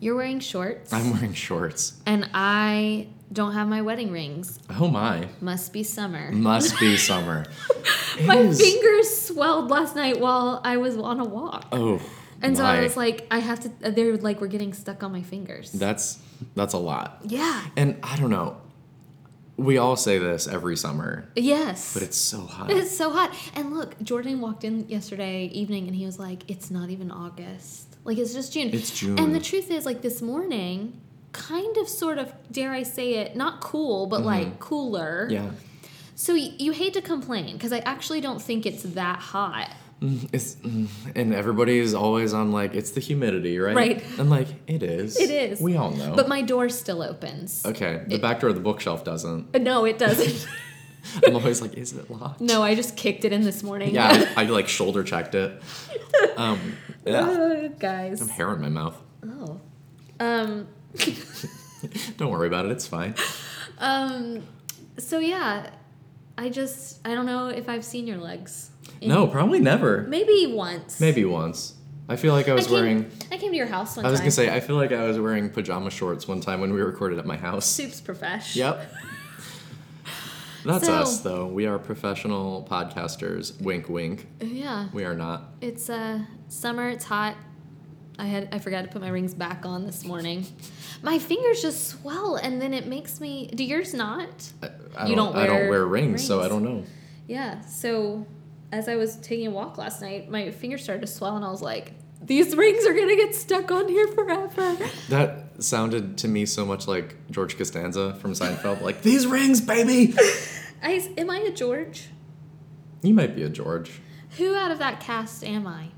You're wearing shorts. I'm wearing shorts. And I don't have my wedding rings. Oh my. Must be summer. Must be summer. My is- fingers swelled last night while I was on a walk. Oh. and so I was like, I have to, they're like, we're getting stuck on my fingers. That's that's a lot. yeah. And I don't know. We all say this every summer, Yes. but it's so hot. It's so hot. And look, Jordan walked in yesterday evening and he was like, it's not even August. Like, it's just June. It's June. And the truth is, like, this morning, kind of, sort of, dare I say it, not cool, but like cooler. Mm-hmm. yeah. So y- you hate to complain because I actually don't think it's that hot. It's mm, and everybody's always on like it's the humidity, right? Right. And like it is. It is. We all know. But my door still opens. okay, the back door of the bookshelf doesn't. Uh, No, it doesn't. I'm always like, is it locked? no, I just kicked it in this morning. Yeah, I, I like shoulder checked it. Um, Uh, guys. I have hair in my mouth. Oh. Um. Don't worry about it. It's fine. Um. So yeah, I just I don't know if I've seen your legs. No, probably never. Maybe once. Maybe once. I feel like I I was came, wearing. I came to your house one I was time. gonna say I feel like I was wearing pajama shorts one time when we recorded at my house. Soup's profesh. Yep. That's So- us though. We are professional podcasters. Wink, wink. Yeah. We are not. It's uh summer. It's hot. I had I forgot to put my rings back on this morning. My fingers just swell, and then it makes me. Do yours not? I, I You don't I don't wear wear rings, so I don't know. Yeah. So as I was taking a walk last night, my fingers started to swell, and I was like, "These rings are gonna get stuck on here forever." That sounded to me so much like George Costanza from Seinfeld. Like these rings, baby. I am I a George? You might be a George. Who out of that cast am I?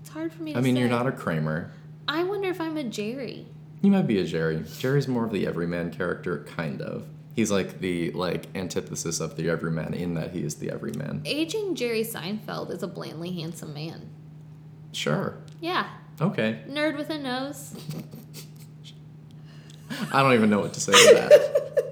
It's hard for me to I mean, say. you're not a Kramer. I wonder if I'm a Jerry. You might be a Jerry. Jerry's more of the everyman character, kind of. He's like the like antithesis of the everyman in that he is the everyman. Aging Jerry Seinfeld is a blandly handsome man. Sure. Yeah, Okay. nerd with a nose. I don't even know what to say to that.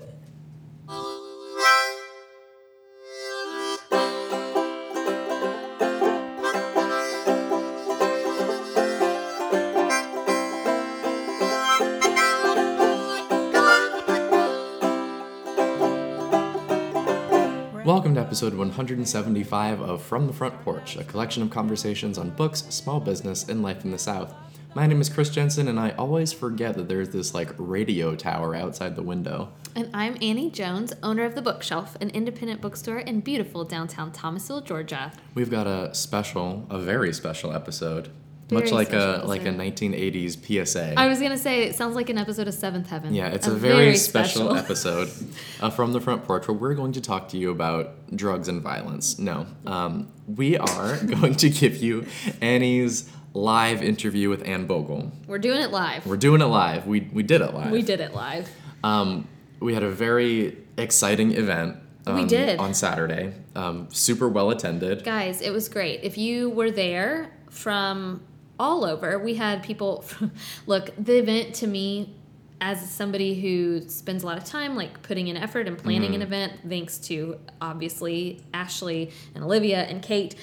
episode 175 of From the Front Porch, a collection of conversations on books, small business, and life in the South. My name is Chris Jensen, and I always forget that there's this like radio tower outside the window. And I'm Annie Jones, owner of The Bookshelf, an independent bookstore in beautiful downtown Thomasville, Georgia. We've got a special, a very special episode, much like a like a 1980s PSA. I was gonna say it sounds like an episode of Seventh Heaven. yeah, it's a, very, special, episode uh, from the front porch where we're going to talk to you about drugs and violence. No, um, we are going to give you Annie's live interview with Anne Bogel. We're doing it live. We're doing it live. We we did it live. we did it live. Um, we had a very exciting event. We um, did. on Saturday. Um, super well attended. Guys, it was great. If you were there from all over, we had people. look, the event to me, as somebody who spends a lot of time like putting in effort and planning an event, thanks to obviously Ashley and Olivia and Kate,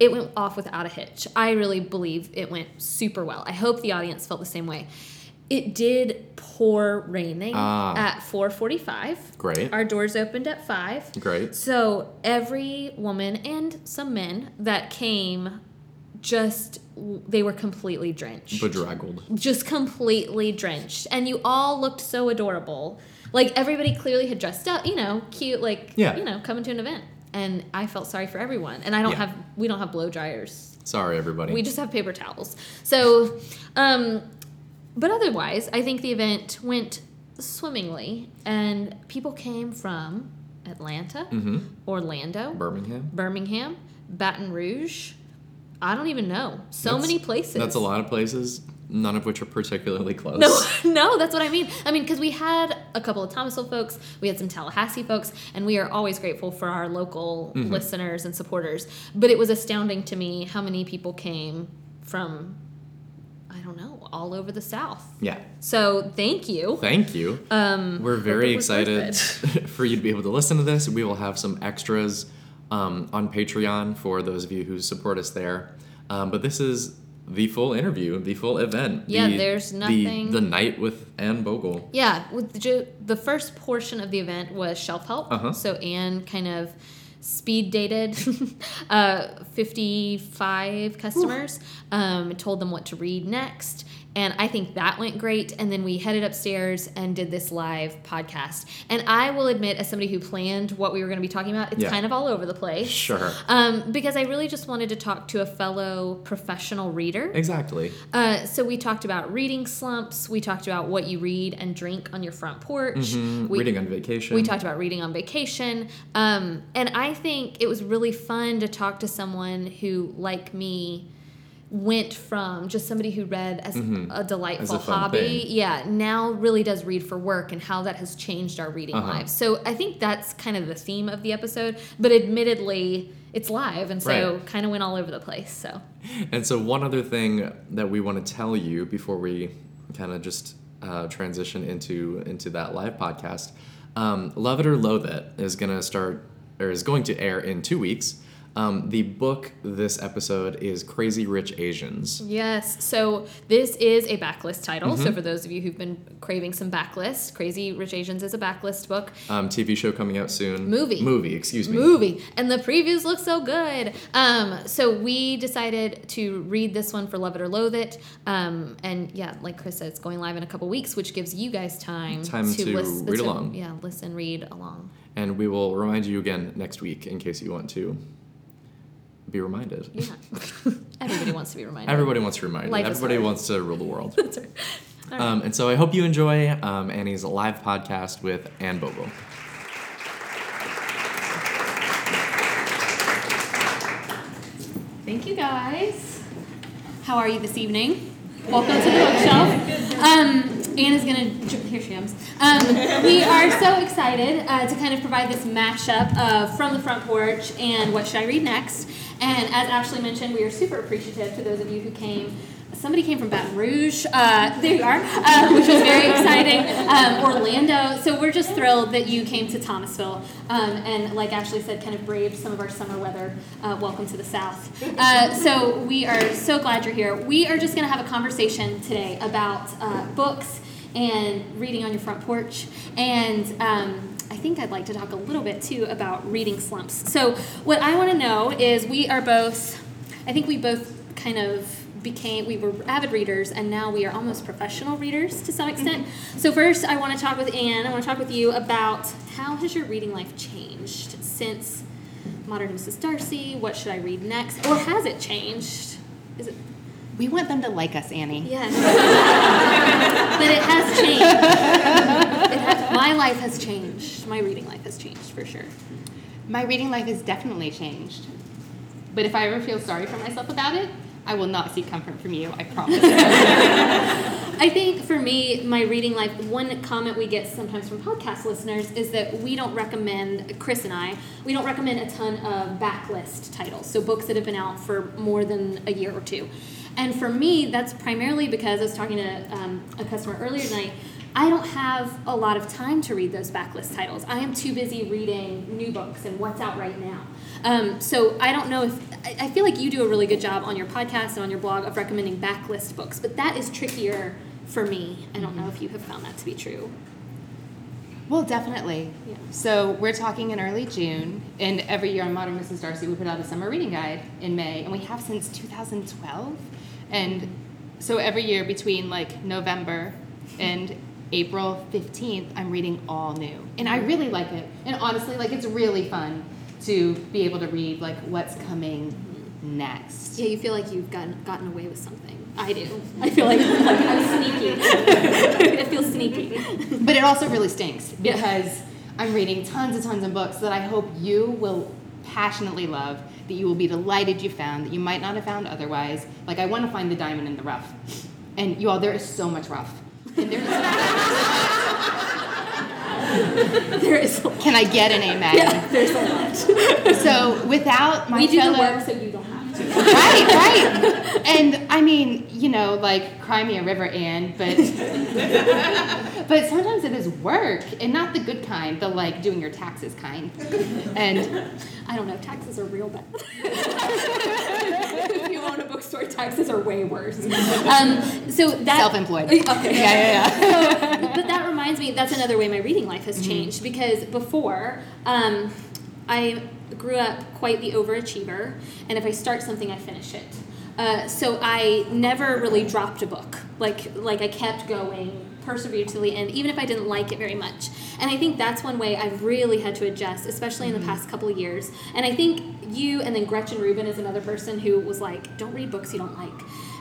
it went off without a hitch. I really believe it went super well. I hope the audience felt the same way. It did pour raining Ah. at 4:45. Great. Our doors opened at 5. Great. So every woman and some men that came just they were completely drenched. Bedraggled. just completely drenched. And you all looked so adorable. Like everybody clearly had dressed up, you know, cute like Yeah. you know, coming to an event. And I felt sorry for everyone. And I don't Yeah. have we don't have blow dryers. Sorry, everybody. We just have paper towels. So, um, but otherwise, I think the event went swimmingly, and people came from Atlanta, hmm Orlando, Birmingham. Birmingham, Baton Rouge. I don't even know. So That's- many places. That's a lot of places, none of which are particularly close. No, no, that's what I mean. I mean, because we had a couple of Thomasville folks, we had some Tallahassee folks, and we are always grateful for our local Mm-hmm. listeners and supporters. But it was astounding to me how many people came from, I don't know, all over the South. Yeah. So thank you. Thank you. Um, We're very it was worth excited for you to be able to listen to this. We will have some extras um, on Patreon for those of you who support us there. Um, but this is the full interview, the full event. Yeah, the, there's nothing. The, the night with Anne Bogel. Yeah, with the, the first portion of the event was shelf help. Uh-huh. So Anne kind of speed dated uh, 55 customers, um, told them what to read next. And I think that went great. And then we headed upstairs and did this live podcast. And I will admit, as somebody who planned what we were going to be talking about, it's Yeah. kind of all over the place. Sure. Um, because I really just wanted to talk to a fellow professional reader. Exactly. Uh, so we talked about reading slumps. We talked about what you read and drink on your front porch. Mhm. We, Reading on vacation. we talked about reading on vacation. Um, and I think it was really fun to talk to someone who, like me, went from just somebody who read as a delightful Mm-hmm. fun hobby, thing. yeah, now really does read for work and how that has changed our reading Uh-huh. lives. So I think that's kind of the theme of the episode. But admittedly, it's live, and so Right. kind of went all over the place. So And so, one other thing that we want to tell you before we kind of just uh, transition into into that live podcast, um, "Love It or Loathe It" is going to start or is going to air in two weeks. Um, the book this episode is Crazy Rich Asians. Yes. So this is a backlist title. Mm-hmm. So for those of you who've been craving some backlist, Crazy Rich Asians is a backlist book. Um, TV show coming out soon. Movie. Movie, excuse me. Movie. And the previews look so good. Um, so we decided to read this one for Love It or Loathe It. Um, and yeah, like Chris said, it's going live in a couple weeks, which gives you guys time, Time to lis- read along. Yeah, listen, read along. And we will remind you again next week in case you want to be reminded. Yeah. Everybody wants to be reminded. Everybody wants to remind. Life Everybody hard. wants to rule the world. That's right. All right. Um, and so I hope you enjoy um, Annie's live podcast with Anne Bogel. Thank you guys. How are you this evening? Welcome to the bookshelf. Um, Anna's gonna here she comes. Um, we are so excited uh, to kind of provide this mashup of from the front porch and what should I read next. And as Ashley mentioned, we are super appreciative to those of you who came. Somebody came from Baton Rouge. Uh, there you are, uh, which was very exciting. Um, Orlando. So we're just thrilled that you came to Thomasville. Um, and like Ashley said, kind of braved some of our summer weather. Uh, welcome to the South. Uh, so we are so glad you're here. We are just going to have a conversation today about uh, books and reading on your front porch. And um, I think I'd like to talk a little bit too about reading slumps. So, what I want to know is we are both, I think we both kind of became, we were avid readers and now we are almost professional readers to some extent. So, first, I want to talk with Anne, I want to talk with you about how has your reading life changed since Modern Mrs. Darcy? What should I read next? Or has it changed? Is it We want them to like us, Annie. Yes. but it has changed. It has, my life has changed. My reading life has changed for sure. My reading life has definitely changed. But if I ever feel sorry for myself about it, I will not seek comfort from you, I promise. I think for me, my reading life, one comment we get sometimes from podcast listeners is that we don't recommend, Chris and I, we don't recommend a ton of backlist titles, so books that have been out for more than a year or two. And for me, that's primarily because I was talking to um, a customer earlier tonight. I don't have a lot of time to read those backlist titles. I am too busy reading new books and what's out right now. Um, so I don't know if I, I feel like you do a really good job on your podcast and on your blog of recommending backlist books, but that is trickier for me. I don't know if you have found that to be true. Well, definitely. Yeah. So we're talking in early June, and every year on Modern Mrs. Darcy, we put out a summer reading guide in May, and we have since 2012. And so every year between like November and April 15th, I'm reading all new. And I really like it. And honestly, like it's really fun to be able to read like what's coming mm-hmm. next. Yeah, you feel like you've gotten gotten away with something. I do. I feel like, like I'm sneaky. it feels sneaky. But it also really stinks because I'm reading tons and tons of books that I hope you will passionately love, that you will be delighted you found, that you might not have found otherwise. Like, I want to find the diamond in the rough. And you all, there is so much rough. And there is, There is can I get an amen? Yeah, there's a lot. So, without my we do fellow. the work so you don't. Right, right. And I mean, you know, like cry me a river, Anne, but but sometimes it is work, and not the good kind, the like doing your taxes kind. And I don't know. Taxes are real bad. if you own a bookstore, taxes are way worse. Um, so that Self-employed. Okay. Yeah, yeah, yeah. So, but that reminds me, that's another way my reading life has changed because before, um, I grew up quite the overachiever, and if I start something, I finish it. Uh, so I never really dropped a book. Like like I kept going, persevered to the end, even if I didn't like it very much. And I think that's one way I've really had to adjust, especially in the past couple of years. And I think you and then Gretchen Rubin is another person who was like, "Don't read books you don't like."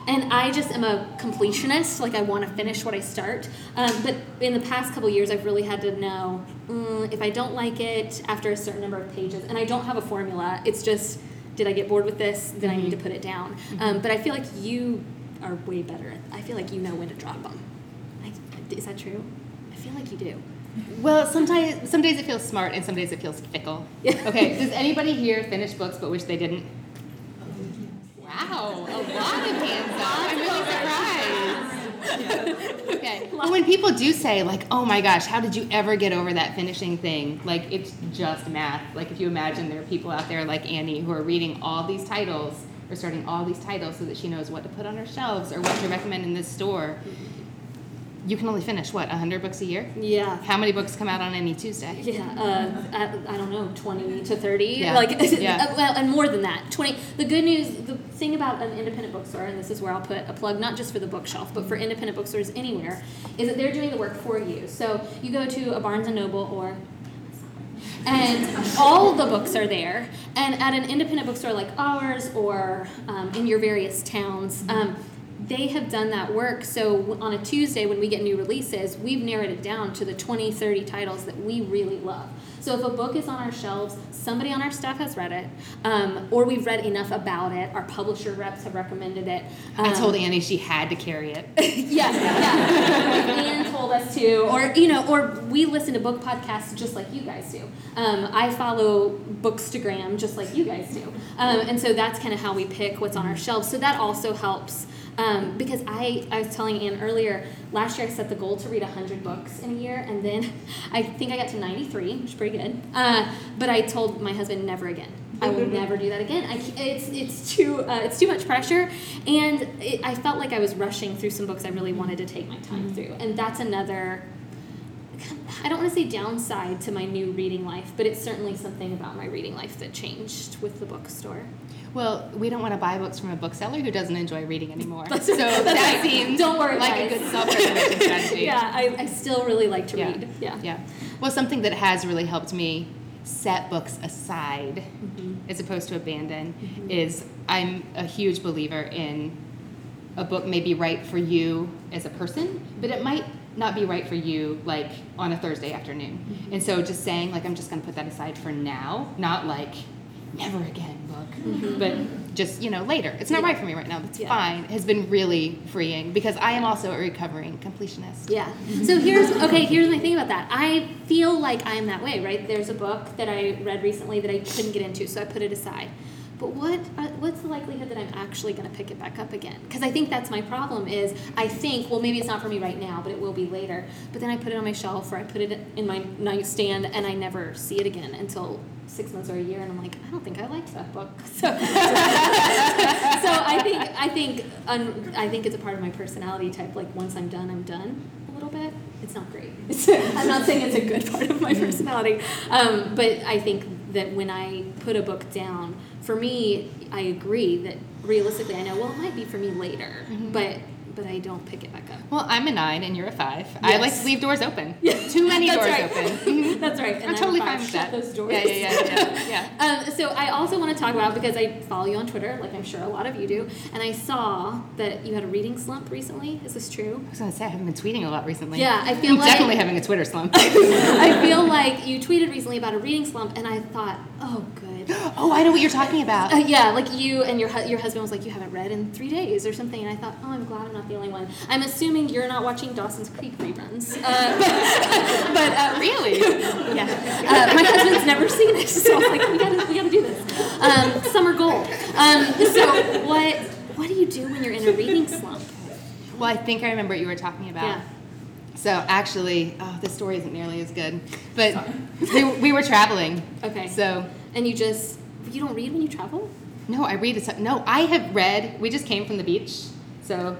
And I just am a completionist. Like I want to finish what I start. Um, but in the past couple years, I've really had to know mm, if I don't like it after a certain number of pages. And I don't have a formula. It's just, did I get bored with this? Then I need to put it down. Um, but I feel like you are way better. I feel like you know when to drop them. I, is that true? I feel like you do. Well, sometimes some days it feels smart and some days it feels fickle. Yeah. Okay, does anybody here finish books but wish they didn't? Wow, a lot of hands up. I'm really surprised. okay. Well, when people do say like, "Oh my gosh, how did you ever get over that finishing thing?" Like it's just math. Like if you imagine there are people out there like Annie who are reading all these titles or starting all these titles so that she knows what to put on her shelves or what to recommend in this store. You can only finish what 100 books a year. Yeah. How many books come out on any Tuesday? Yeah, uh, I, I don't know, 20 to 30. Yeah. Like, Yeah. well, and more than that. 20. The good news, the thing about an independent bookstore, and this is where I'll put a plug, not just for the bookshelf, but for independent bookstores anywhere, is that they're doing the work for you. So you go to a Barnes and Noble or and all the books are there. And at an independent bookstore like ours or um, in your various towns, um, they have done that work. So on a Tuesday, when we get new releases, we've narrowed it down to the 20, 30 titles that we really love. So if a book is on our shelves, somebody on our staff has read it, um, or we've read enough about it, our publisher reps have recommended it. I um, told Annie she had to carry it. yeah, yeah. Anne told us to, or you know, or we listen to book podcasts just like you guys do. Um, I follow Bookstagram just like you guys do, um, and so that's kind of how we pick what's on our shelves. So that also helps. Um, because I, I was telling Anne earlier, last year I set the goal to read 100 books in a year, and then I think I got to 93, which is pretty good. Uh, but I told my husband, never again. I will never do that again. I, it's it's too uh, it's too much pressure, and it, I felt like I was rushing through some books I really wanted to take my time through, and that's another. I don't want to say downside to my new reading life, but it's certainly something about my reading life that changed with the bookstore. Well, we don't want to buy books from a bookseller who doesn't enjoy reading anymore. That's so. That's that right. seems Don't worry, like guys. a good self-preservation strategy. Yeah, I, I still really like to Yeah. read. Yeah. Yeah. Well, something that has really helped me set books aside mm-hmm. as opposed to abandon mm-hmm. is I'm a huge believer in a book may be right for you as a person, but it might not be right for you like on a Thursday afternoon. Mm-hmm. And so just saying like I'm just going to put that aside for now, not like never again book, but just you know later. It's not Yeah. right for me right now. That's Yeah. fine. Has been really freeing because I am also a recovering completionist. Yeah. So here's okay. Here's my thing about that. I feel like I'm that way, right? There's a book that I read recently that I couldn't get into, so I put it aside. But what uh, what's the likelihood that I'm actually going to pick it back up again? Because I think that's my problem. Is I think well maybe it's not for me right now, but it will be later. But then I put it on my shelf or I put it in my nightstand and I never see it again until six months or a year, and I'm like I don't think I liked that book. So, so I think I think un, I think it's a part of my personality type. Like once I'm done, I'm done a little bit. It's not great. It's, I'm not saying it's a good part of my personality, um, but I think that when I put a book down, for me, I agree that realistically, I know well it might be for me later, but but I don't pick it back up. Well, I'm a nine and you're a five. I like to leave doors open. Too many doors right. open. That's right. I'm totally fine fine with that. those doors. Yeah, yeah, yeah, yeah. yeah. Um, so I also want to talk about because I follow you on Twitter, like I'm sure a lot of you do, and I saw that you had a reading slump recently. Is this true? I was gonna say I haven't been tweeting a lot recently. Yeah, I feel I'm like definitely having a Twitter slump. I feel like you tweeted recently about a reading slump, and I thought, oh, good. oh, I know what you're talking about. Uh, yeah, like you and your hu- your husband was like, you haven't read in three days or something, and I thought, oh, I'm glad I'm not the only one. I'm assuming you're not watching Dawson's Creek reruns, uh, but uh, really? yeah, uh, my husband's never seen it, so I was like, we gotta we gotta do this. Um, summer goal. Um, so what what do you do when you're in a reading slump? Well, I think I remember what you were talking about. Yeah. So actually, oh, this story isn't nearly as good, but we, we were traveling. Okay. So And you just you don't read when you travel? No, I read it. No, I have read. We just came from the beach, so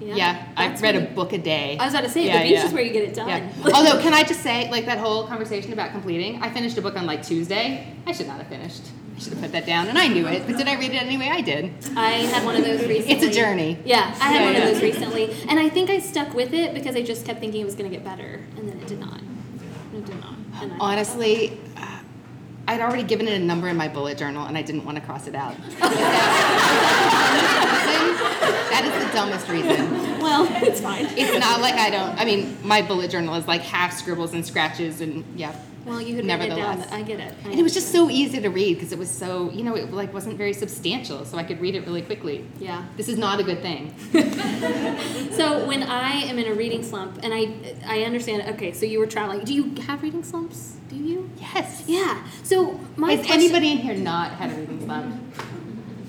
yeah, I that's read a book a day. I was about to say Yeah, the beach yeah. is where you get it done. Yeah. Although, can I just say, like that whole conversation about completing? I finished a book on like Tuesday. I should not have finished. I should have put that down, and I knew it. But did I read it anyway? I did. I had one of those recently. It's a journey. Yeah, I had Yeah, one yeah. of those recently, and I think I stuck with it because I just kept thinking it was going to get better, and then it did not. It did not. And I- Honestly, I'd already given it a number in my bullet journal, and I didn't want to cross it out. that is the dumbest reason. well, it's fine. It's not like I don't. I mean, my bullet journal is like half scribbles and scratches, and yeah. Well, you had written it. I get it. I And it was just so easy to read because it was so, you know, it like wasn't very substantial, so I could read it really quickly. Yeah. This is not a good thing. So when I am in a reading slump, and I I understand. Okay, so you were traveling. Do you have reading slumps? Do you? Yes. Yeah. So my Has anybody in here not had a reading slump?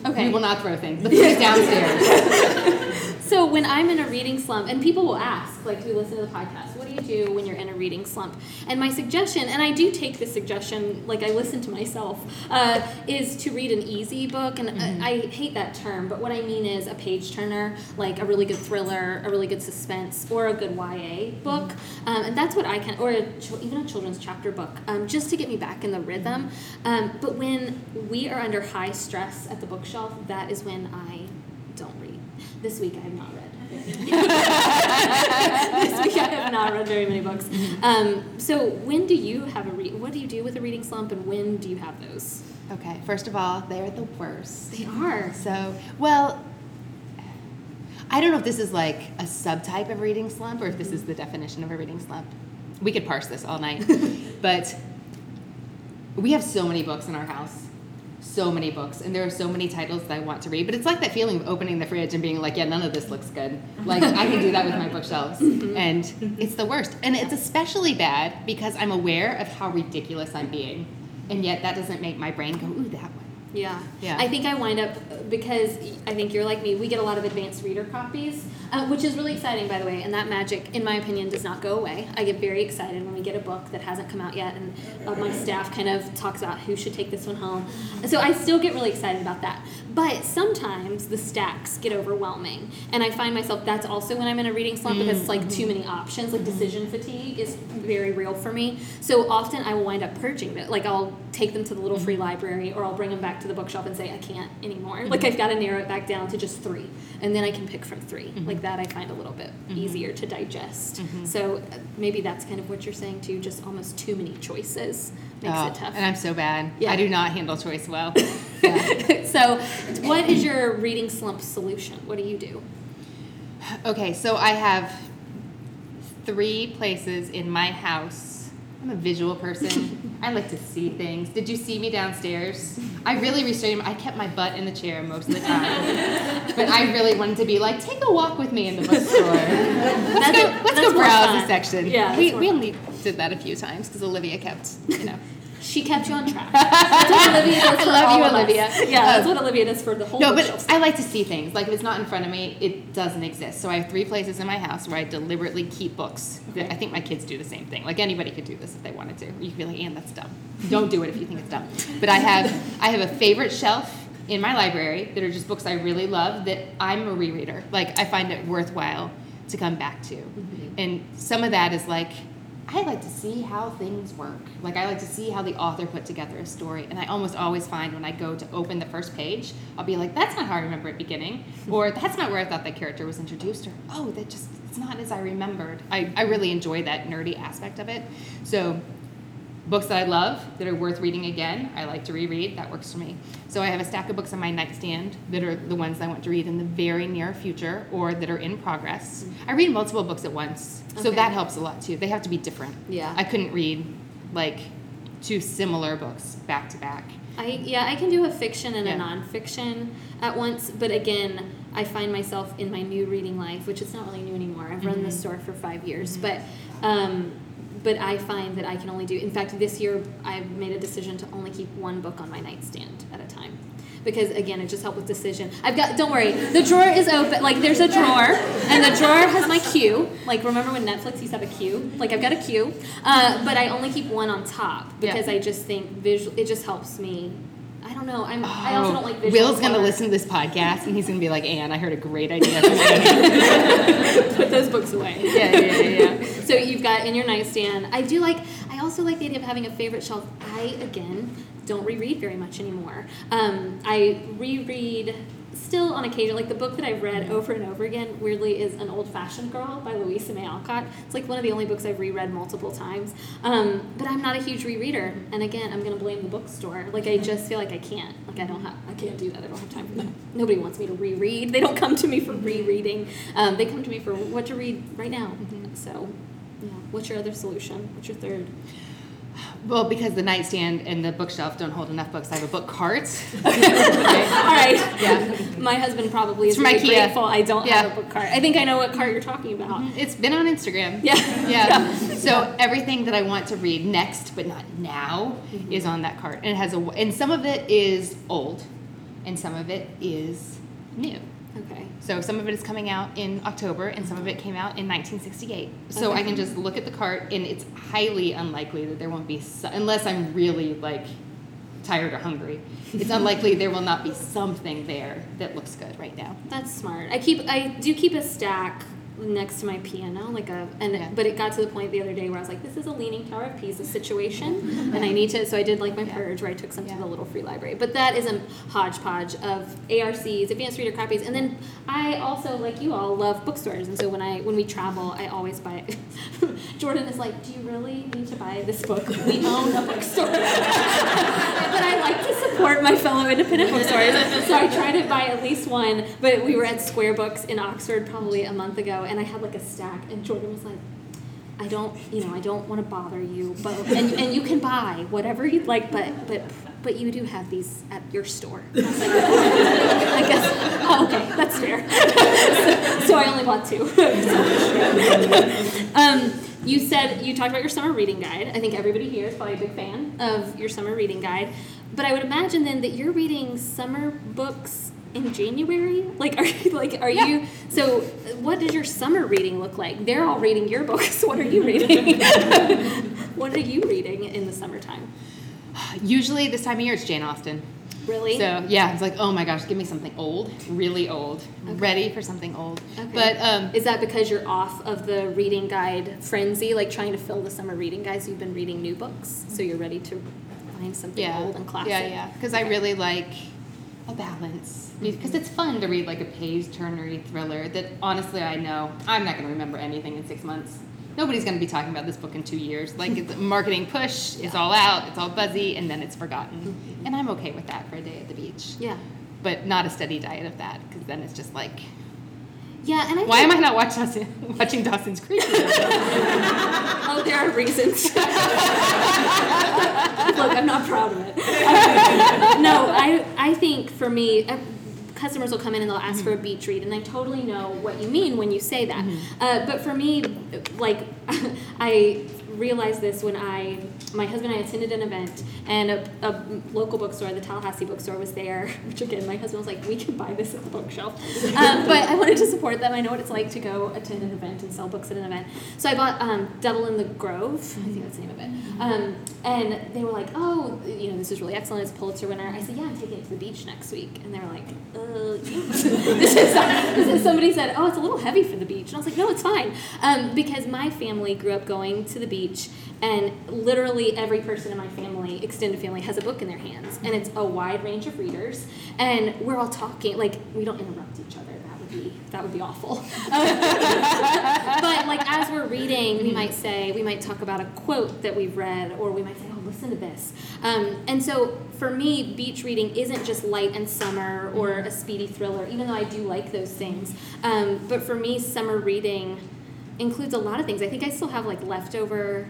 Okay. We will not throw things. The food's downstairs. So when I'm in a reading slump, and people will ask, like who listen to the podcast, do you do when you're in a reading slump? And my suggestion, and I do take this suggestion, like I listen to myself, uh, is to read an easy book. And uh, I hate that term, but what I mean is a page turner, like a really good thriller, a really good suspense, or a good YA book. Um, and that's what I can, or a, chil- even a children's chapter book, um, just to get me back in the rhythm. Um, but when we are under high stress at the bookshelf, that is when I don't read. This week I have not read. this week I have not read very many books. Um, so when do you have a read? What do you do with a reading slump, and when do you have those? Okay, first of all, they're the worst. They are. So, well, I don't know if this is like a subtype of reading slump or if this is the definition of a reading slump. We could parse this all night. but we have so many books in our house. So many books. And there are so many titles that I want to read. But it's like that feeling of opening the fridge and being like, yeah, none of this looks good. Like, I can do that with my bookshelves. Mm-hmm. And it's the worst. And it's especially bad because I'm aware of how ridiculous I'm being. And yet that doesn't make my brain go, ooh, that one. Yeah. Yeah. I think I wind up because I think you're like me. We get a lot of advanced reader copies, uh, which is really exciting, by the way. And that magic, in my opinion, does not go away. I get very excited when we get a book that hasn't come out yet, and uh, my staff kind of talks about who should take this one home. So I still get really excited about that. But sometimes the stacks get overwhelming, and I find myself that's also when I'm in a reading slump because it's like too many options. Like decision fatigue is very real for me. So often I will wind up purging it. Like I'll take them to the little free library, or I'll bring them back to the bookshelf and say I can't anymore. Like I've got to narrow it back down to just three, and then I can pick from 3 Like that, I find a little bit easier to digest. So uh, maybe that's kind of what you're saying too. Just almost too many choices makes Oh, it tough. And I'm so bad. Yeah. I do not handle choice well. Yeah. so, what is your reading slump solution? What do you do? okay, so I have three places in my house. I'm a visual person. I like to see things. Did you see me downstairs? I really restrained. I kept my butt in the chair most of the time, but I really wanted to be like, take a walk with me in the bookstore. Let's That's go. a- let's go browse fun. the section. Yeah, we we only did that a few times because Olivia kept, you know. She kept you on track. That's what Olivia does I love all you, of us. Olivia. Yeah, that's what Olivia does for the whole No, but I like to see things. Like if it's not in front of me, it doesn't exist. So I have three places in my house where I deliberately keep books. Okay. I think my kids do the same thing. Like anybody could do this if they wanted to. You could be like, Anne, that's dumb. Don't do it if you think it's dumb. But I have I have a favorite shelf in my library that are just books I really love that I'm a rereader. Like I find it worthwhile to come back to. Mm-hmm. And some of that is like I like to see how things work. Like I like to see how the author put together a story. And I almost always find when I go to open the first page, I'll be like, that's not how I remember it beginning. Or that's not where I thought that character was introduced. Or oh, that just it's not as I remembered. I, I really enjoy that nerdy aspect of it. So books that I love that are worth reading again, I like to reread. That works for me. So I have a stack of books on my nightstand that are the ones I want to read in the very near future or that are in progress. I read multiple books at once, so Okay. that helps a lot too. They have to be different. Yeah. I couldn't read like two similar books back to back. I yeah, I can do a fiction and Yeah. a nonfiction at once, but again, I find myself in my new reading life, which it's not really new anymore. I've run this store for five years, but um, but I find that I can only do. In fact, this year I've made a decision to only keep one book on my nightstand at a time. Because again, it just helped with decision. I've got. Don't worry, the drawer is open. Like there's a drawer, and the drawer has my queue. Like remember when Netflix used to have a queue? Like I've got a queue, uh, but I only keep one on top Yeah. because I just think visual. It just helps me. I don't know. I'm. I also don't like. Oh, Visual Will's gonna listen to this podcast and he's gonna be like, Anne, I heard a great idea. Put those books away. yeah, yeah, yeah, yeah. So you've got in your nightstand. I do like. I also like the idea of having a favorite shelf. I again don't reread very much anymore. Um, I reread still on occasion. Like the book that I've read over and over again, weirdly, is An Old Fashioned Girl by Louisa May Alcott. It's like one of the only books I've reread multiple times. Um, but I'm not a huge rereader, and again, I'm gonna blame the bookstore. Like I just feel like I can't. Like I don't have. I can't do that. I don't have time for that. Nobody wants me to reread. They don't come to me for rereading. Um, they come to me for what to read right now. So. Yeah. What's your other solution? What's your third? Well, because the nightstand and the bookshelf don't hold enough books, I have a book cart. All right. Yeah. My husband probably is It's very IKEA. grateful I don't Yeah. have a book cart. I think I know what cart you're talking about. Mm-hmm. It's been on Instagram. Yeah. Yeah. So everything that I want to read next, but not now, mm-hmm. is on that cart, and it has a. And some of it is old, and some of it is new. Okay. So some of it is coming out in October, and some of it came out in 1968. So I can just look at the cart, and it's highly unlikely that there won't be, so, unless I'm really like tired or hungry. It's unlikely there will not be something there that looks good right now. That's smart. I keep I do keep a stack next to my piano, like a and Yeah. but it got to the point the other day where I was like, this is a leaning tower of Pisa situation, and I need to. So I did like my Yeah. purge where I took some Yeah. to the little free library. But that is a hodgepodge of ARCs, advanced reader copies, and then I also like you all love bookstores, and so when I when we travel, I always buy. Jordan is like, do you really need to buy this book? We own a bookstore. but I like to support my fellow independent bookstores, so I try to buy at least one. But we were at Square Books in Oxford probably a month ago, and I had like a stack, and Jordan was like. I don't, you know, I don't want to bother you, but and, and you can buy whatever you'd like, but but but you do have these at your store. I like, I guess. Oh, okay, that's fair. so, so I only bought two. um, you said you talked about your summer reading guide. I think everybody here is probably a big fan of your summer reading guide. But I would imagine then that you're reading summer books in January. Like, are you like are you? So, what does your summer reading look like? They're all reading your books. What are you reading? what are you reading in the summertime? Usually this time of year it's Jane Austen. Really? So yeah, it's like, oh my gosh, give me something old, really old, ready for something old. Okay. But um, Is that because you're off of the reading guide frenzy, like trying to fill the summer reading guides? You've been reading new books, so you're ready to find something yeah, old and classic. yeah, yeah, because I really like a balance because it's fun to read like a page-turnery thriller that honestly I know I'm not going to remember anything in six months. Nobody's going to be talking about this book in two years. Like it's a marketing push, it's all out, it's all buzzy, and then it's forgotten. Mm-hmm. And I'm okay with that for a day at the beach. Yeah. But not a steady diet of that because then it's just like, Yeah, and I why am I not watch Dawson, watching Dawson's Creek? Oh, there are reasons. Look, I'm not proud of it. no, I I think for me, uh, customers will come in and they'll ask for a beach read, and I totally know what you mean when you say that. Uh, but for me, like I realized this when I my husband and I attended an event and a, a local bookstore, the Tallahassee bookstore, was there. Which again, my husband was like, "We can buy this at the bookshelf," um, but I wanted to support them. I know what it's like to go attend an event and sell books at an event. So I bought um, Devil in the Grove. I think that's the name of it. Um, and they were like, "Oh, you know, this is really excellent. It's a Pulitzer winner." I said, "Yeah, I'm taking it to the beach next week." And they were like, "Uh, this is this is somebody said, oh, it's a little heavy for the beach." And I was like, "No, it's fine," um, because my family grew up going to the beach, and literally every person in my family, extended family, has a book in their hands, and it's a wide range of readers, and we're all talking. Like we don't interrupt each other. That would be that would be awful. but like as we're reading, we might say we might talk about a quote that we've read, or we might say, "Oh, listen to this." Um, and so for me, beach reading isn't just light and summer or a speedy thriller, even though I do like those things. Um, but for me, summer reading includes a lot of things. I think I still have like leftover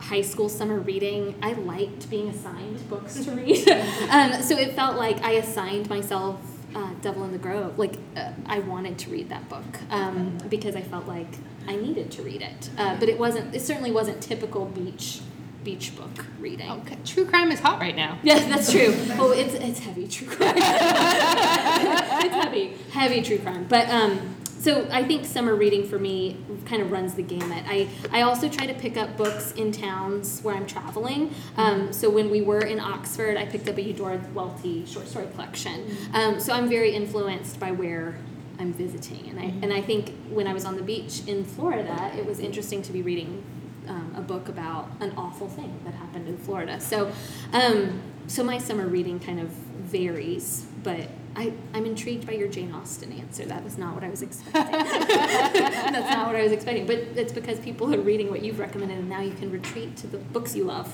high school summer reading. I liked being assigned books to read, um, so it felt like I assigned myself. Uh, Devil in the Grove. Like, uh, I wanted to read that book um, because I felt like I needed to read it. Uh, but it wasn't. It certainly wasn't typical beach beach book reading. Okay, True crime is hot right now. Yeah, that's true. Oh, it's it's heavy true crime. it's heavy, heavy true crime. But um, so I think summer reading for me kind of runs the gamut. I, I also try to pick up books in towns where I'm traveling. Um, so when we were in Oxford, I picked up a Eudora Welty short story collection. Um, so I'm very influenced by where I'm visiting, and I and I think when I was on the beach in Florida, it was interesting to be reading um, a book about an awful thing that happened in Florida. So, um, so my summer reading kind of varies, but I, I'm intrigued by your Jane Austen answer. That was not what I was expecting. That's not what I was expecting. But it's because people are reading what you've recommended, and now you can retreat to the books you love.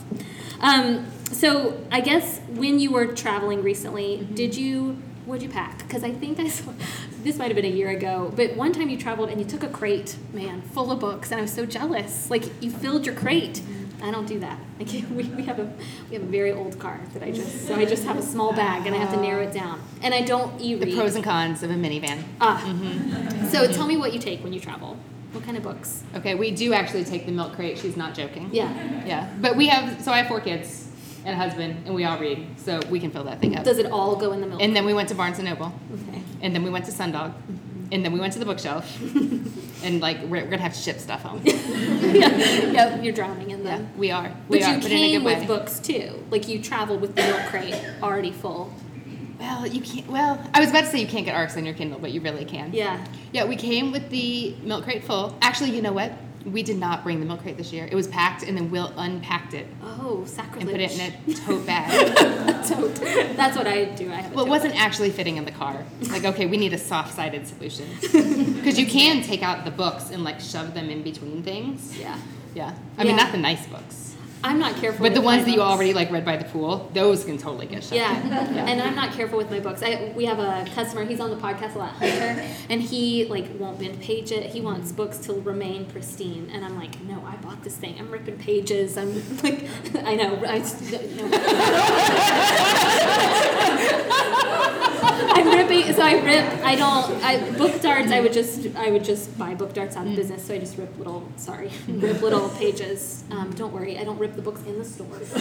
Um, so I guess when you were traveling recently, mm-hmm. did you what'd you pack? Because I think I saw this might have been a year ago, but one time you traveled and you took a crate, man, full of books, and I was so jealous. Like you filled your crate. I don't do that. Like we, we have a we have a very old car that I just so I just have a small bag and I have to narrow it down. And I don't e-read. The pros and cons of a minivan. Ah. Mm-hmm. So tell me what you take when you travel. What kind of books? Okay, we do actually take the milk crate. She's not joking. Yeah. Yeah, but we have so I have four kids and a husband, and we all read, so we can fill that thing up. Does it all go in the milk? And then we went to Barnes and Noble. Okay. And then we went to Sundog. And then we went to the bookshelf. and like we're, we're gonna have to ship stuff home. yeah, yeah, you're drowning in them. Yeah, we are. We but are, you but came with way. books too. Like you traveled with the milk crate already full. Well, you can't. Well, I was about to say you can't get ARCs on your Kindle, but you really can. Yeah. Yeah, we came with the milk crate full. Actually, you know what? We did not bring the milk crate this year. It was packed, and then Will unpacked it. Oh! And put it in a tote bag. tote. That's what I do. I have. well, it wasn't actually fitting in the car. Like, okay, we need a soft-sided solution because you can take out the books and like shove them in between things. Yeah. Yeah. I yeah. mean, not the nice books. I'm not careful. But the ones that you already like read by the pool, those can totally get shut. Yeah. yeah. and I'm not careful with my books. I we have a customer. He's on the podcast a lot, Hunter, and he like won't bend page it. He wants books to remain pristine, and I'm like, no, I bought this thing. I'm ripping pages. I'm like, I know. I, I'm ripping. So I rip. I don't. I book darts. I would just. I would just buy book darts out of mm. business. So I just rip little. Sorry, rip little pages. Um, don't worry. I don't rip the books in the stores.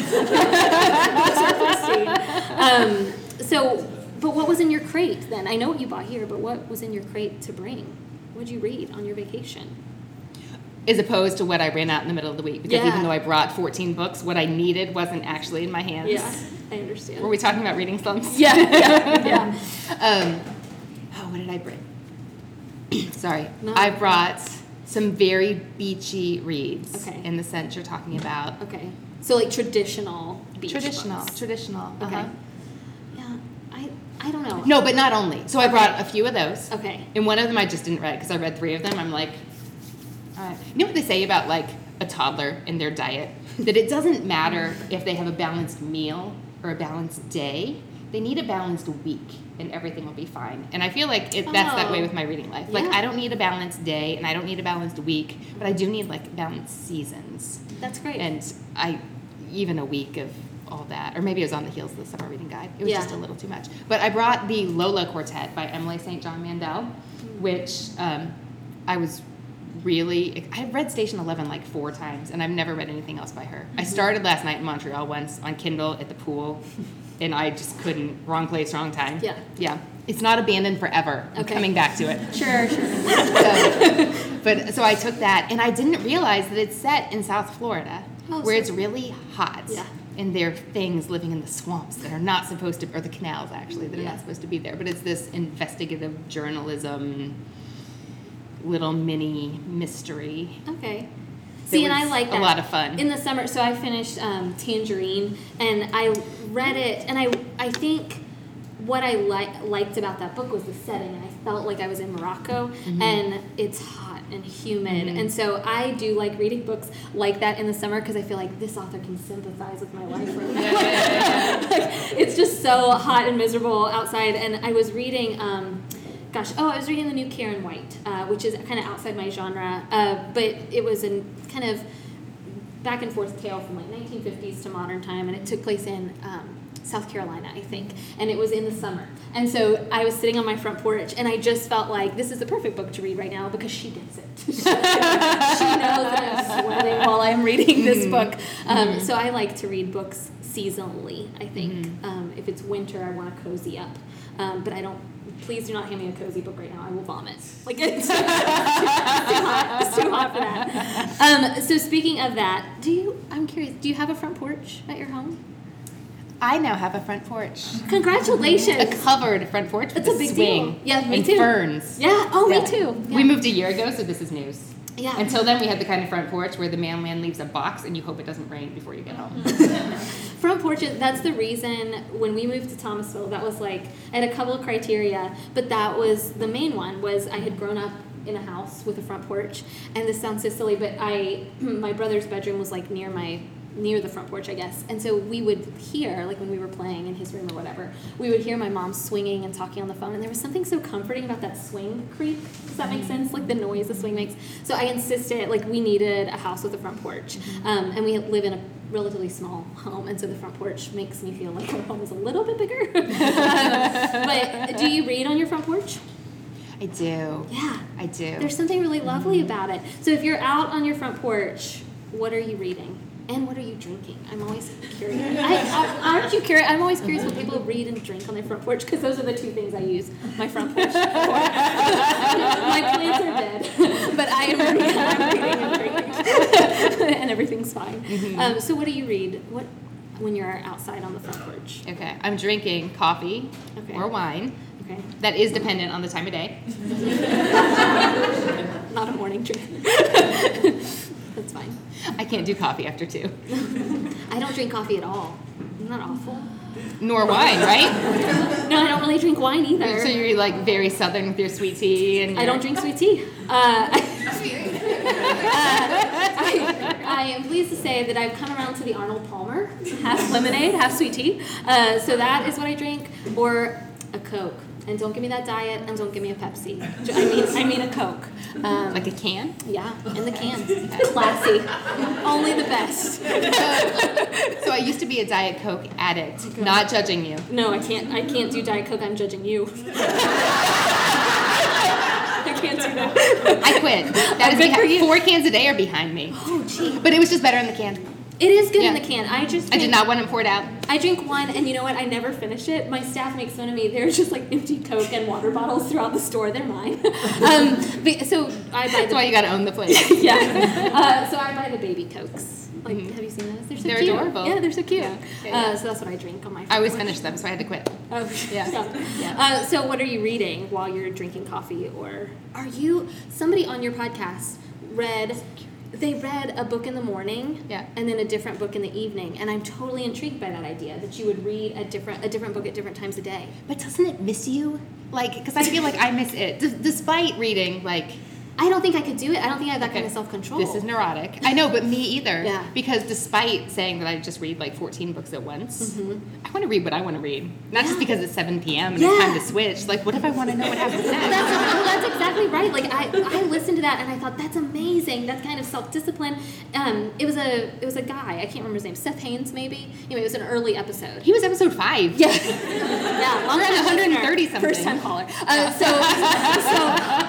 um, so, but what was in your crate then? I know what you bought here, but what was in your crate to bring? What did you read on your vacation? As opposed to what I ran out in the middle of the week, because yeah. even though I brought 14 books, what I needed wasn't actually in my hands. Yeah, I understand. Were we talking about reading slumps? Yeah, yeah, yeah. um, oh, what did I bring? Sorry, no. I brought some very beachy reads okay. in the sense you're talking about. Okay. So like traditional beach Traditional, books. traditional. Okay. Uh-huh. Yeah, I I don't know. No, but not only. So I brought a few of those. Okay. And one of them I just didn't read because I read three of them. I'm like, uh, you know what they say about like a toddler and their diet? that it doesn't matter if they have a balanced meal or a balanced day they need a balanced week and everything will be fine. And I feel like it, that's oh. that way oh. with my reading life. Like I don't need a balanced day and I don't need a balanced week, but I do need like balanced seasons. That's great. And I even a week of all that, or maybe it was on the heels of the summer reading guide. It was yeah. just a little too much. But I brought the Lola Quartet by Emily St. John Mandel, which um, I was really I've read Station Eleven like four times, and I've never read anything else by her. Mm-hmm. I started last night in Montreal once on Kindle at the pool and I just couldn't. Wrong place, wrong time. Yeah. Yeah. It's not abandoned forever. I'm okay. coming back to it. Sure, sure. so, but so I took that, and I didn't realize that it's set in South Florida, oh, where it's really hot. Yeah. And there are things living in the swamps that are not supposed to, or the canals actually, that are yeah. not supposed to be there. But it's this investigative journalism, little mini mystery. Okay. See, and I like that. A lot of fun. In the summer, so I finished um, Tangerine, and I read it, and I I think what I li- liked about that book was the setting, and I felt like I was in Morocco, mm-hmm. and it's hot and humid, mm-hmm. and so I do like reading books like that in the summer because I feel like this author can sympathize with my life right now. yeah, yeah, yeah, like, it's just so hot and miserable outside, and I was reading. Um, gosh, oh, I was reading the new Karen White, uh, which is kind of outside my genre, uh, but it was a kind of back and forth tale from like 1950s to modern time, and it took place in um, South Carolina, I think, and it was in the summer. And so I was sitting on my front porch, and I just felt like this is the perfect book to read right now because she gets it. she knows that I'm sweating while I'm reading this mm-hmm. book. Um, mm-hmm. So I like to read books seasonally. I think mm-hmm. um, if it's winter, I want to cozy up, um, but I don't please do not hand me a cozy book right now. I will vomit. Like it's, too hot. It's too hot for that. Um, so speaking of that, do you? I'm curious. Do you have a front porch at your home? I now have a front porch. Congratulations. A covered front porch with That's a a big swing. deal. Yeah, me and too. ferns. Yeah. Oh, Yeah. me too. Yeah. We moved a year ago, so this is news. Yeah. Until then, we had the kind of front porch where the mailman leaves a box and you hope it doesn't rain before you get home. Front porches, that's the reason when we moved to Thomasville, that was like, I had a couple of criteria, but that was the main one was I had grown up in a house with a front porch. And this sounds so silly, but I, my brother's bedroom was like near my, near the front porch, I guess. And so we would hear, like when we were playing in his room or whatever, we would hear my mom swinging and talking on the phone. And there was something so comforting about that swing creak. Does that make sense? Like the noise the swing makes. So I insisted, like we needed a house with a front porch. Um, and we live in a relatively small home, and so the front porch makes me feel like our home is a little bit bigger. Um, but do you read on your front porch? I do. Yeah. I do. There's something really lovely about it. So if you're out on your front porch, what are you reading? And what are you drinking? I'm always curious. I, aren't you curious? I'm always curious what people read and drink on their front porch because those are the two things I use my front porch for. my plants are dead, but I am reading, I'm reading and drinking, and everything's fine. Um, so what do you read? What when you're outside on the front porch? okay. I'm drinking coffee Okay. or wine. Okay, That is dependent on the time of day. not a morning drink. That's fine. I can't do coffee after two. I don't drink coffee at all. Isn't that awful? Nor wine, right? No, I don't really drink wine either. so you're like very southern with your sweet tea and I don't drink sweet tea. Uh, I, I am pleased to say that I've come around to the Arnold Palmer, half lemonade, half sweet tea. Uh, so that is what I drink, or a Coke. And don't give me that diet, and don't give me a Pepsi. I mean, I mean a Coke. Um, like a can. yeah, in the can, classy, only the best. So I used to be a Diet Coke addict. Not judging you. No, I can't. I can't do Diet Coke. I'm judging you. I can't do that. I quit. That is Good for you. four cans a day are behind me. Oh, gee. But it was just better in the can. It is good in the can. I just I did not want to pour it poured out. I drink one, and you know what? I never finish it. My staff makes fun of me. There's just like empty Coke and water bottles throughout the store. They're mine. um, but, so I buy That's the why you gotta own the place. yeah. Uh, so I buy the baby Cokes. Like, have you seen those? They're so They're cute. adorable. Yeah, they're so cute. Yeah. Yeah, Uh, so that's what I drink on my. I always front finish them, so I had to quit. Oh, Yeah. yeah. Uh, so, what are you reading while you're drinking coffee, or are you somebody on your podcast read? They read a book in the morning, Yeah. and then a different book in the evening, and I'm totally intrigued by that idea that you would read a different a different book at different times a day. But doesn't it miss you? Like, because I feel like I miss it, D- despite reading like I don't think I could do it. I don't think I have that kind of self control. this is neurotic. I know, but me either. Yeah. Because despite saying that I just read like 14 books at once, I want to read what I want to read, not just Mm-hmm. Because it's 7 p.m. and Yeah. it's time to switch. Like, what if I want to know what happens next? That's, well, that's exactly right. Like I, I listened to that and I thought that's amazing. That's kind of self discipline. Um, it was a it was a guy. I can't remember his name. Seth Haynes, maybe. Anyway, it was an early episode. He was episode five. Yeah, yeah. Long We're time 130 listener, First something. time caller. Uh, so, so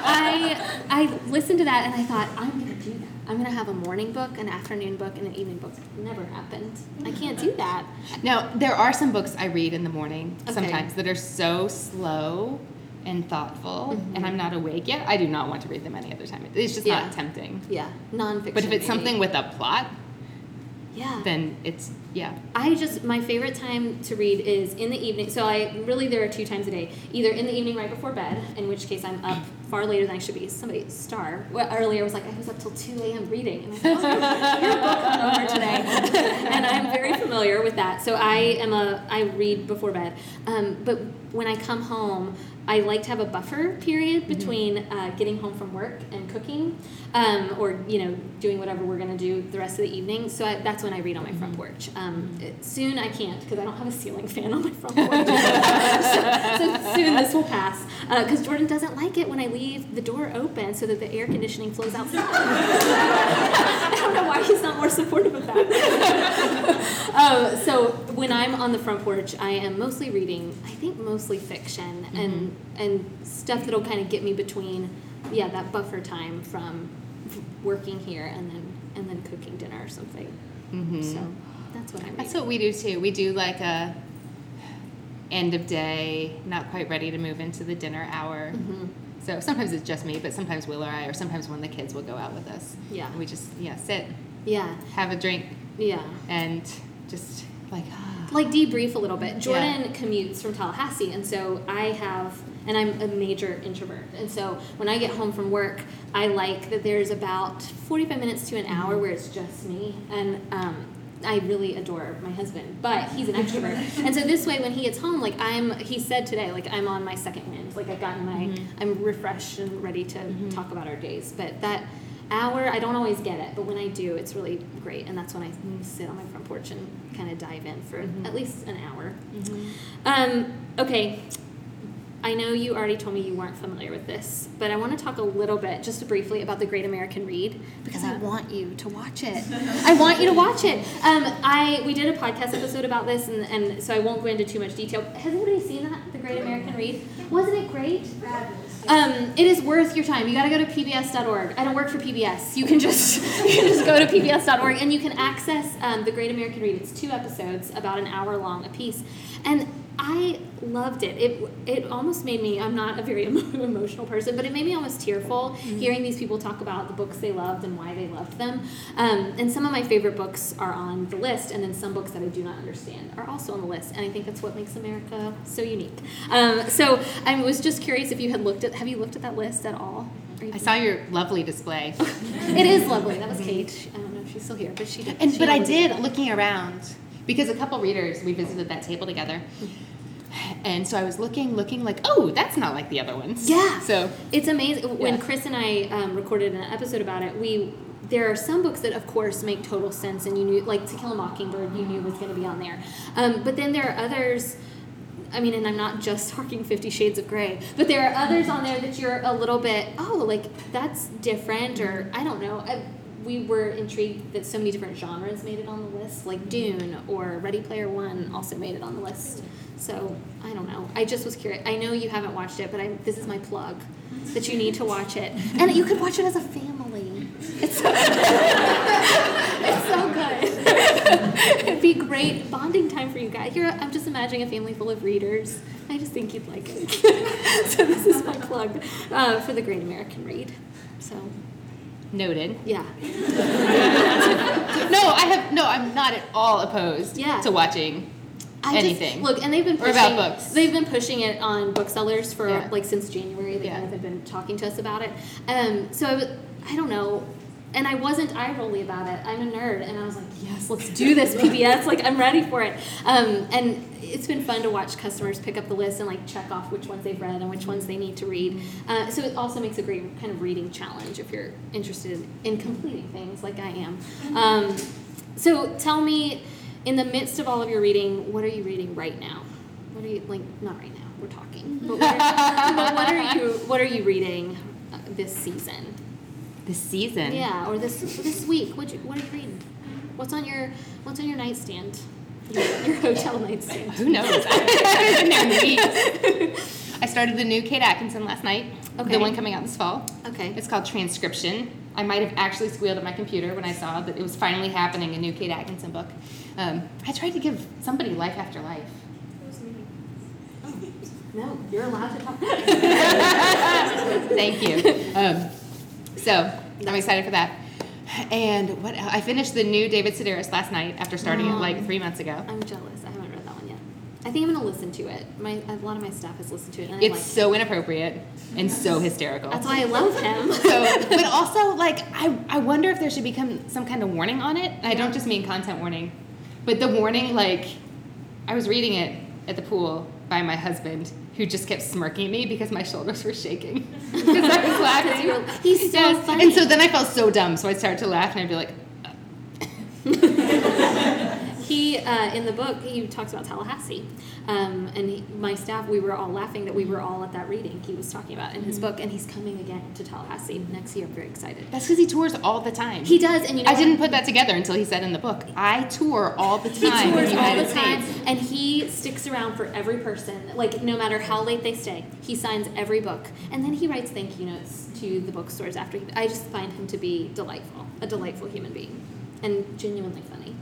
I I listened to that and I thought I'm gonna do that. I'm gonna have a morning book, an afternoon book, and an evening book. Never happened. I can't do that. Now, there are some books I read in the morning Okay. sometimes that are so slow and thoughtful, mm-hmm. and I'm not awake yet. I do not want to read them any other time. It's just Yeah. not tempting. Yeah, nonfiction. But if it's maybe. something with a plot, yeah, then it's yeah. I just my favorite time to read is in the evening. So I really there are two times a day. Either in the evening right before bed, in which case I'm up far later than I should be. Somebody star well, earlier was like I was up till two a.m. reading, and I thought oh, your book on over today, and I'm very familiar with that. So I am a I read before bed, um, but when I come home. I like to have a buffer period between uh, getting home from work and cooking, um, or you know, doing whatever we're gonna do the rest of the evening. So I, that's when I read on my front porch. Um, it- soon I can't because I don't have a ceiling fan on my front porch. so, so soon this will pass because Jordan doesn't like it when I leave the door open so that the air conditioning flows outside. I don't know why he's not more supportive of that. um, so when I'm on the front porch, I am mostly reading. I think mostly fiction and and stuff that'll kind of get me between, yeah, that buffer time from working here and then and then cooking dinner or something. Mm-hmm. So that's what I read. That's what we do too. We do like a end of day, not quite ready to move into the dinner hour. Mm-hmm. So sometimes it's just me, but sometimes Will or I, or sometimes one of the kids will go out with us. Yeah. We just yeah sit, Yeah. have a drink, Yeah. and just like ah. Like debrief a little bit. Jordan commutes from Tallahassee, and so I have, and I'm a major introvert. And so when I get home from work, I like that there's about 45 minutes to an hour mm-hmm. where it's just me. And um, I really adore my husband, but he's an extrovert. and so this way, when he gets home, like I'm, he said today, like I'm on my second wind. Like I've gotten my, mm-hmm. I'm refreshed and ready to mm-hmm. talk about our days. But that hour, I don't always get it, but when I do, it's really great. And that's when I sit on my front porch and kind of dive in for at least an hour. Um, okay. I know you already told me you weren't familiar with this, but I want to talk a little bit, just briefly, about the Great American Read because I want you to watch it. I want you to watch it. Um, I we did a podcast episode about this, and, and so I won't go into too much detail. Has anybody seen that, the Great American Read? Wasn't it great? Um, it is worth your time. You got to go to pbs.org. I don't work for PBS. You can just you can just go to pbs.org and you can access um, the Great American Read. It's two episodes, about an hour long a piece, and I loved it. It it almost made me. I'm not a very emotional person, but it made me almost tearful hearing these people talk about the books they loved and why they loved them. Um, and some of my favorite books are on the list, and then some books that I do not understand are also on the list. And I think that's what makes America so unique. Um, so I was just curious if you had looked at. Have you looked at that list at all? I saw your lovely display. it is lovely. That was Kate. I don't know if she's still here, but she. And she but I did looking around because a couple readers we visited that table together, and so I was looking, looking like, oh, that's not like the other ones. Yeah. So It's amazing. When Yeah. Chris and I um, recorded an episode about it, we there are some books that, of course, make total sense, and you knew, like To Kill a Mockingbird, you knew was going to be on there. Um, but then there are others. I mean, and I'm not just talking Fifty Shades of Grey, but there are others on there that you're a little bit, oh, like that's different, or I don't know. I, we were intrigued that so many different genres made it on the list, like Dune or Ready Player One also made it on the list. So I don't know. I just was curious. I know you haven't watched it, but I, this is my plug that you need to watch it, and you could watch it as a family. It's so, it's so good. It'd be great bonding time for you guys. You're, I'm just imagining a family full of readers. I just think you'd like it. so this is my plug uh, for the Great American Read. So noted. yeah. No, I have no. I'm not at all opposed Yeah. to watching I just- anything. look, and they've been Or pushing, about books. They've been pushing it on booksellers for Yeah. like since January. They Yeah. kind of have been talking to us about it. Um, so I I don't know, and I wasn't eye rolly about it. I'm a nerd, and I was like, yes, let's do this, PBS. like I'm ready for it. Um, and it's been fun to watch customers pick up the list and like check off which ones they've read and which ones they need to read. Uh, so it also makes a great kind of reading challenge if you're interested in completing things like I am. Um, so tell me, in the midst of all of your reading, what are you reading right now? What are you like? Not right now. We're talking. But what are, but what are you? What are you reading uh, this season? This season. Yeah, or this this week. What you, What are you reading? What's on your What's on your nightstand? Your, your hotel nightstand. Who knows? I've been there in weeks. I started the new Kate Atkinson last night. Okay. The one coming out this fall. Okay. It's called Transcription. I might have actually squealed at my computer when I saw that it was finally happening, a new Kate Atkinson book. Um, I tried to give somebody life after life. Oh, no, you're allowed to talk. Thank you. Um, so I'm excited for that. And what I finished the new David Sedaris last night after starting it like um, three months ago. I'm jealous. I haven't read that one yet. I think I'm gonna listen to it. My a lot of my staff has listened to it, It's like. so inappropriate and so hysterical. That's why I love him. so, but also like I, I wonder if there should become some kind of warning on it. I don't just mean content warning, but the warning like I was reading it at the pool by my husband who just kept smirking at me because my shoulders were shaking because I was laughing. he's so funny. And so then I felt so dumb, so I started to laugh and I'd be like, He uh, in the book he talks about Tallahassee, um, and he, my staff we were all laughing that we were all at that reading he was talking about in his Mm-hmm. book, and he's coming again to Tallahassee next year. I'm very excited. that's because he tours all the time. He does, and you know I what? didn't put that together until he said in the book. I tour all the time. He tours the all the time, States. and he sticks around for every person. Like no matter how late they stay, he signs every book, and then he writes thank you notes to the bookstores after. He, I just find him to be delightful, a delightful human being, and genuinely funny.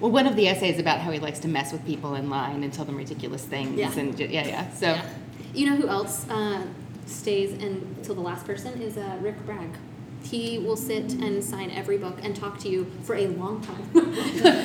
Well, one of the essays about how he likes to mess with people in line and tell them ridiculous things, Yeah. and ju- yeah, yeah. So Yeah. You know who else uh, stays until the last person is uh, Rick Bragg. He will sit and sign every book and talk to you for a long time.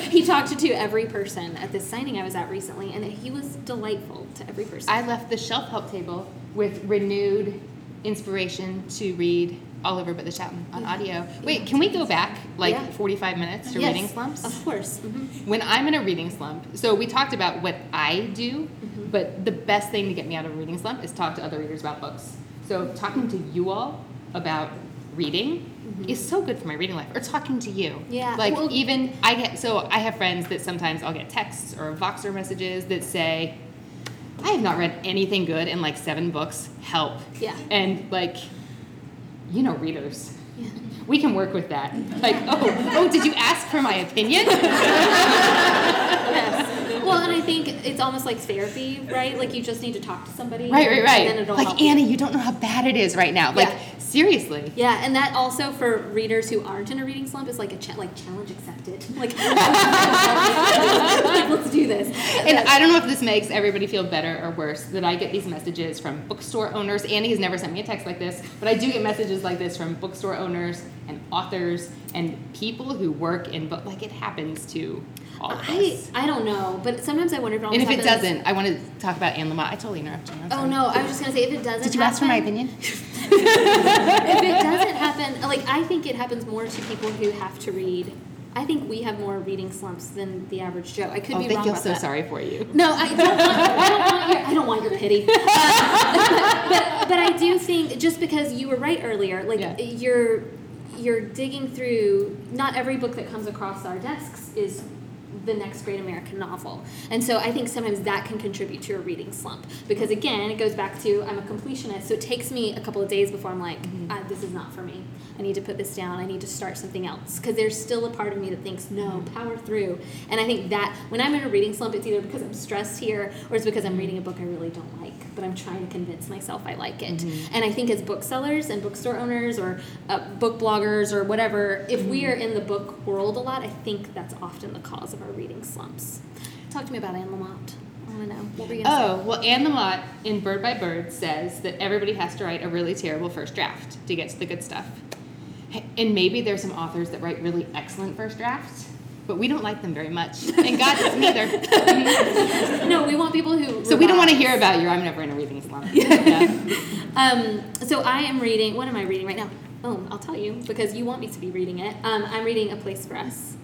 he talked to every person at this signing I was at recently, and he was delightful to every person. I left the shelf help table with renewed inspiration to read all over but the shouting on audio. Wait, can we go back like Yeah. 45 minutes to Yes, reading slumps? Of course. hmm When I'm in a reading slump, so we talked about what I do, Mm-hmm. but the best thing to get me out of a reading slump is talk to other readers about books. So talking to you all about reading is so good for my reading life. Or talking to you. Mm-hmm. Yeah, Like well- even I get so I have friends that sometimes I'll get texts or Voxer messages that say, I have not read anything good in like seven books. Help. Yeah. And like, you know, readers. We can work with that. Like, oh, oh, did you ask for my opinion? Yes. Well, and I think it's almost like therapy, right? Like you just need to talk to somebody. Right, right, right. And then it'll like help you. Annie, you don't know how bad it is right now. Like Yeah. seriously. Yeah, and that also for readers who aren't in a reading slump is like a cha- like challenge accepted. Like, like, let's do this. And I don't know if this makes everybody feel better or worse that I get these messages from bookstore owners. Annie has never sent me a text like this, but I do get messages like this from bookstore owners and authors and people who work in book. Like it happens to all of I us. I don't know, but sometimes I wonder if it And if it happens- doesn't, I want to talk about Anne Lamott. I totally interrupted you. I'm Oh sorry. no, I was just gonna say if it doesn't. Did you ask for my happen- opinion? if it doesn't happen, like I think it happens more to people who have to read. I think we have more reading slumps than the average Joe. I could Oh, be wrong feel about so that. sorry for you. No, I don't want. I don't want your. I don't want your pity. Uh, but but I do think just because you were right earlier, like Yeah. you're you're digging through. Not every book that comes across our desks is the next great American novel, and so I think sometimes that can contribute to a reading slump because again, it goes back to I'm a completionist, so it takes me a couple of days before I'm like, Mm-hmm. ah, this is not for me. I need to put this down. I need to start something else because there's still a part of me that thinks no, Mm-hmm. power through. And I think that when I'm in a reading slump, it's either because I'm stressed here or it's because I'm reading a book I really don't like, but I'm trying to convince myself I like it. Mm-hmm. And I think as booksellers and bookstore owners or uh, book bloggers or whatever, if we Mm-hmm. are in the book world a lot, I think that's often the cause of our reading slumps. Talk to me about Anne Lamott. I want to know. What were you Oh, well, Anne Lamott in Bird by Bird says that everybody has to write a really terrible first draft to get to the good stuff. And maybe there's some authors that write really excellent first drafts, but we don't like them very much. And God doesn't either. No, we want people who. So we don't want to hear about your I'm never in a reading slump. Yeah. Um, so I am reading. What am I reading right now? Oh, I'll tell you because you want me to be reading it. Um, I'm reading A Place for Us.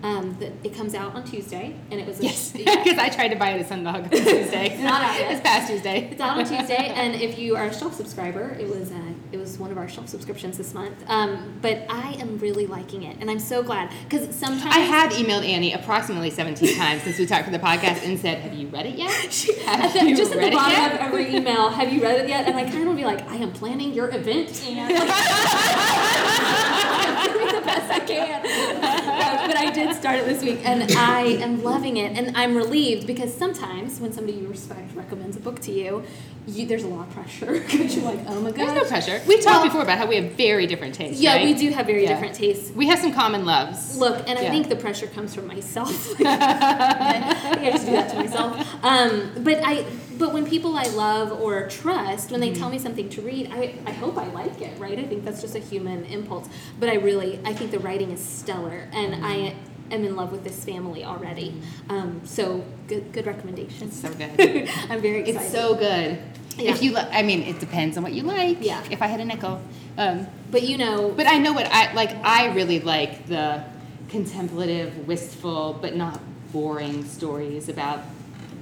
Um, that it comes out on Tuesday, and it was a, Yes, yeah. because I tried to buy it at Sundog on Tuesday. It's not out yet. This past Tuesday. It's out on Tuesday, and if you are a shelf subscriber, it was uh, it was one of our shelf subscriptions this month. Um, but I am really liking it, and I'm so glad because sometimes I have emailed Annie approximately 17 times since we talked for the podcast and said, Have you read it yet? Have the, you just at the bottom of every email, have you read it yet? And I kind of be like, I am planning your event, and like, I'm doing the best I can. Uh, but I did start it this week, and I am loving it, and I'm relieved because sometimes when somebody you respect recommends a book to you, you there's a lot of pressure because you're like, oh my god. There's no pressure. We've talked Well- before about how we have very different tastes. Yeah, right? we do have very Yeah. different tastes. We have some common loves. Look, and I Yeah. think the pressure comes from myself. I I just do that to myself. Um, but I, but when people I love or trust, when they Mm-hmm. tell me something to read, I, I hope I like it, right? I think that's just a human impulse. But I really, I think the writing is stellar, and I Mm-hmm. Am in love with this family already. Um, so good, good recommendation. It's so good. I'm very excited. It's so good. Yeah. If you, li- I mean, it depends on what you like. Yeah. If I had a nickel, um, But you know, but I know what I like. I really like the contemplative, wistful, but not boring stories about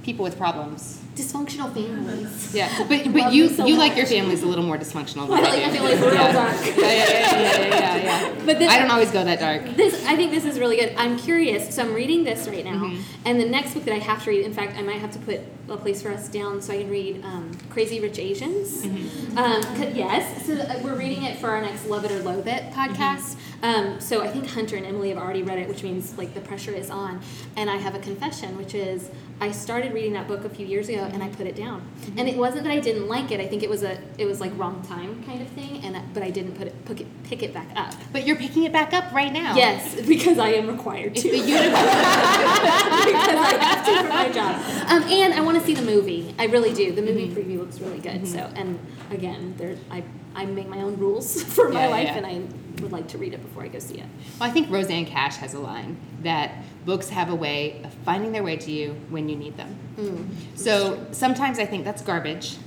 people with problems. Dysfunctional families. Yeah, but Love but you so you like your family's a little more dysfunctional I than like I my do. family's real yeah. dark. Yeah, yeah, yeah, yeah, yeah, yeah. But this, I don't always go that dark. This I think this is really good. I'm curious, so I'm reading this right now, Mhm. and the next book that I have to read. In fact, I might have to put a place for us down so I can read um, Crazy Rich Asians. Um, 'cause- yes, so uh, we're reading it for our next Love It or Loathe It podcast. Um, so I think Hunter and Emily have already read it, which means like the pressure is on. And I have a confession, which is I started reading that book a few years ago and I put it down. Mm-hmm. And it wasn't that I didn't like it. I think it was a it was like wrong time kind of thing. And but I didn't put it, pick it pick it back up. But you're picking it back up right now. Yes, because I am required to. The universe. because I have to for my job. Um, and I want to see the movie. I really do. The movie mm-hmm. preview looks really good. Mm-hmm. So and again, there I I make my own rules for my yeah, life, yeah. and I would like to read it before I go see it. Well, I think Rosanne Cash has a line that books have a way of finding their way to you when you need them. Mm, so sometimes I think that's garbage,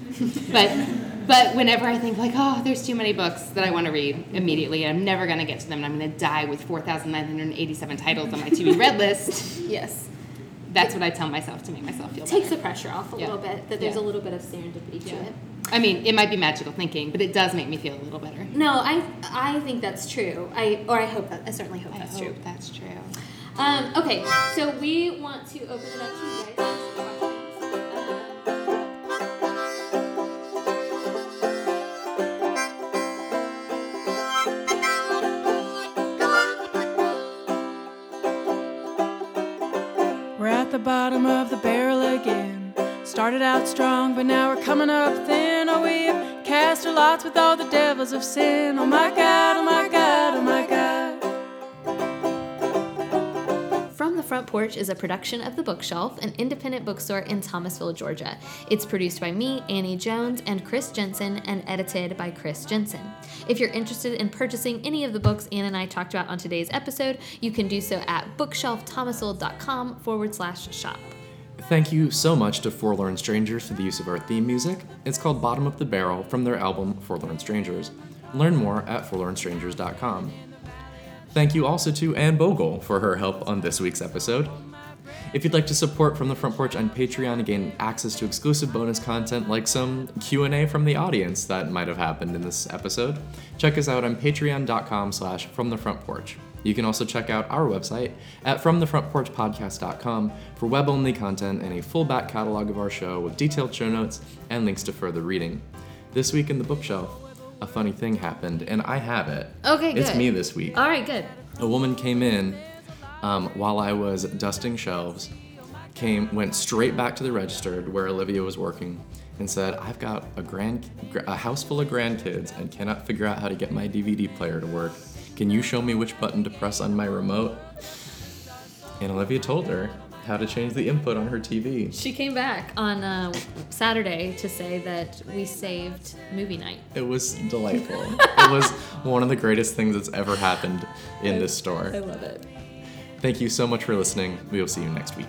but but whenever I think like, oh, there's too many books that I want to read immediately, I'm never going to get to them, and I'm going to die with 4,987 titles on my to be read list. yes. That's what I tell myself to make myself feel Takes better. the pressure off a yeah. little bit, that there's yeah. a little bit of serendipity to it. I mean, it might be magical thinking, but it does make me feel a little better. No, I I think that's true. I or I hope that I certainly hope I that's hope true. That's true. Um, okay, so we want to open it up to you guys. Started out strong, but now we're coming up thin. Oh, we have cast our lots with all the devils of sin. Oh my God, oh my God, oh my God. From the Front Porch is a production of The Bookshelf, an independent bookstore in Thomasville, Georgia. It's produced by me, Annie Jones, and Chris Jensen, and edited by Chris Jensen. If you're interested in purchasing any of the books Anne and I talked about on today's episode, you can do so at bookshelfthomasville.com forward slash shop. Thank you so much to Forlorn Strangers for the use of our theme music. It's called Bottom of the Barrel from their album Forlorn Strangers. Learn more at forlornstrangers.com. Thank you also to Anne Bogel for her help on this week's episode. If you'd like to support From the Front Porch on Patreon and gain access to exclusive bonus content like some Q&A from the audience that might have happened in this episode, check us out on patreon.com slash from the front porch. You can also check out our website at fromthefrontporchpodcast.com for web-only content and a full back catalog of our show with detailed show notes and links to further reading. This week in the bookshelf, a funny thing happened, and I have it. Okay, good. It's me this week. All right, good. A woman came in um, while I was dusting shelves, came went straight back to the register where Olivia was working, and said, "I've got a grand, a house full of grandkids, and cannot figure out how to get my DVD player to work. Can you show me which button to press on my remote?" And Olivia told her, how to change the input on her TV. She came back on uh, Saturday to say that we saved movie night. It was delightful. it was one of the greatest things that's ever happened in I, this store. I love it. Thank you so much for listening. We will see you next week.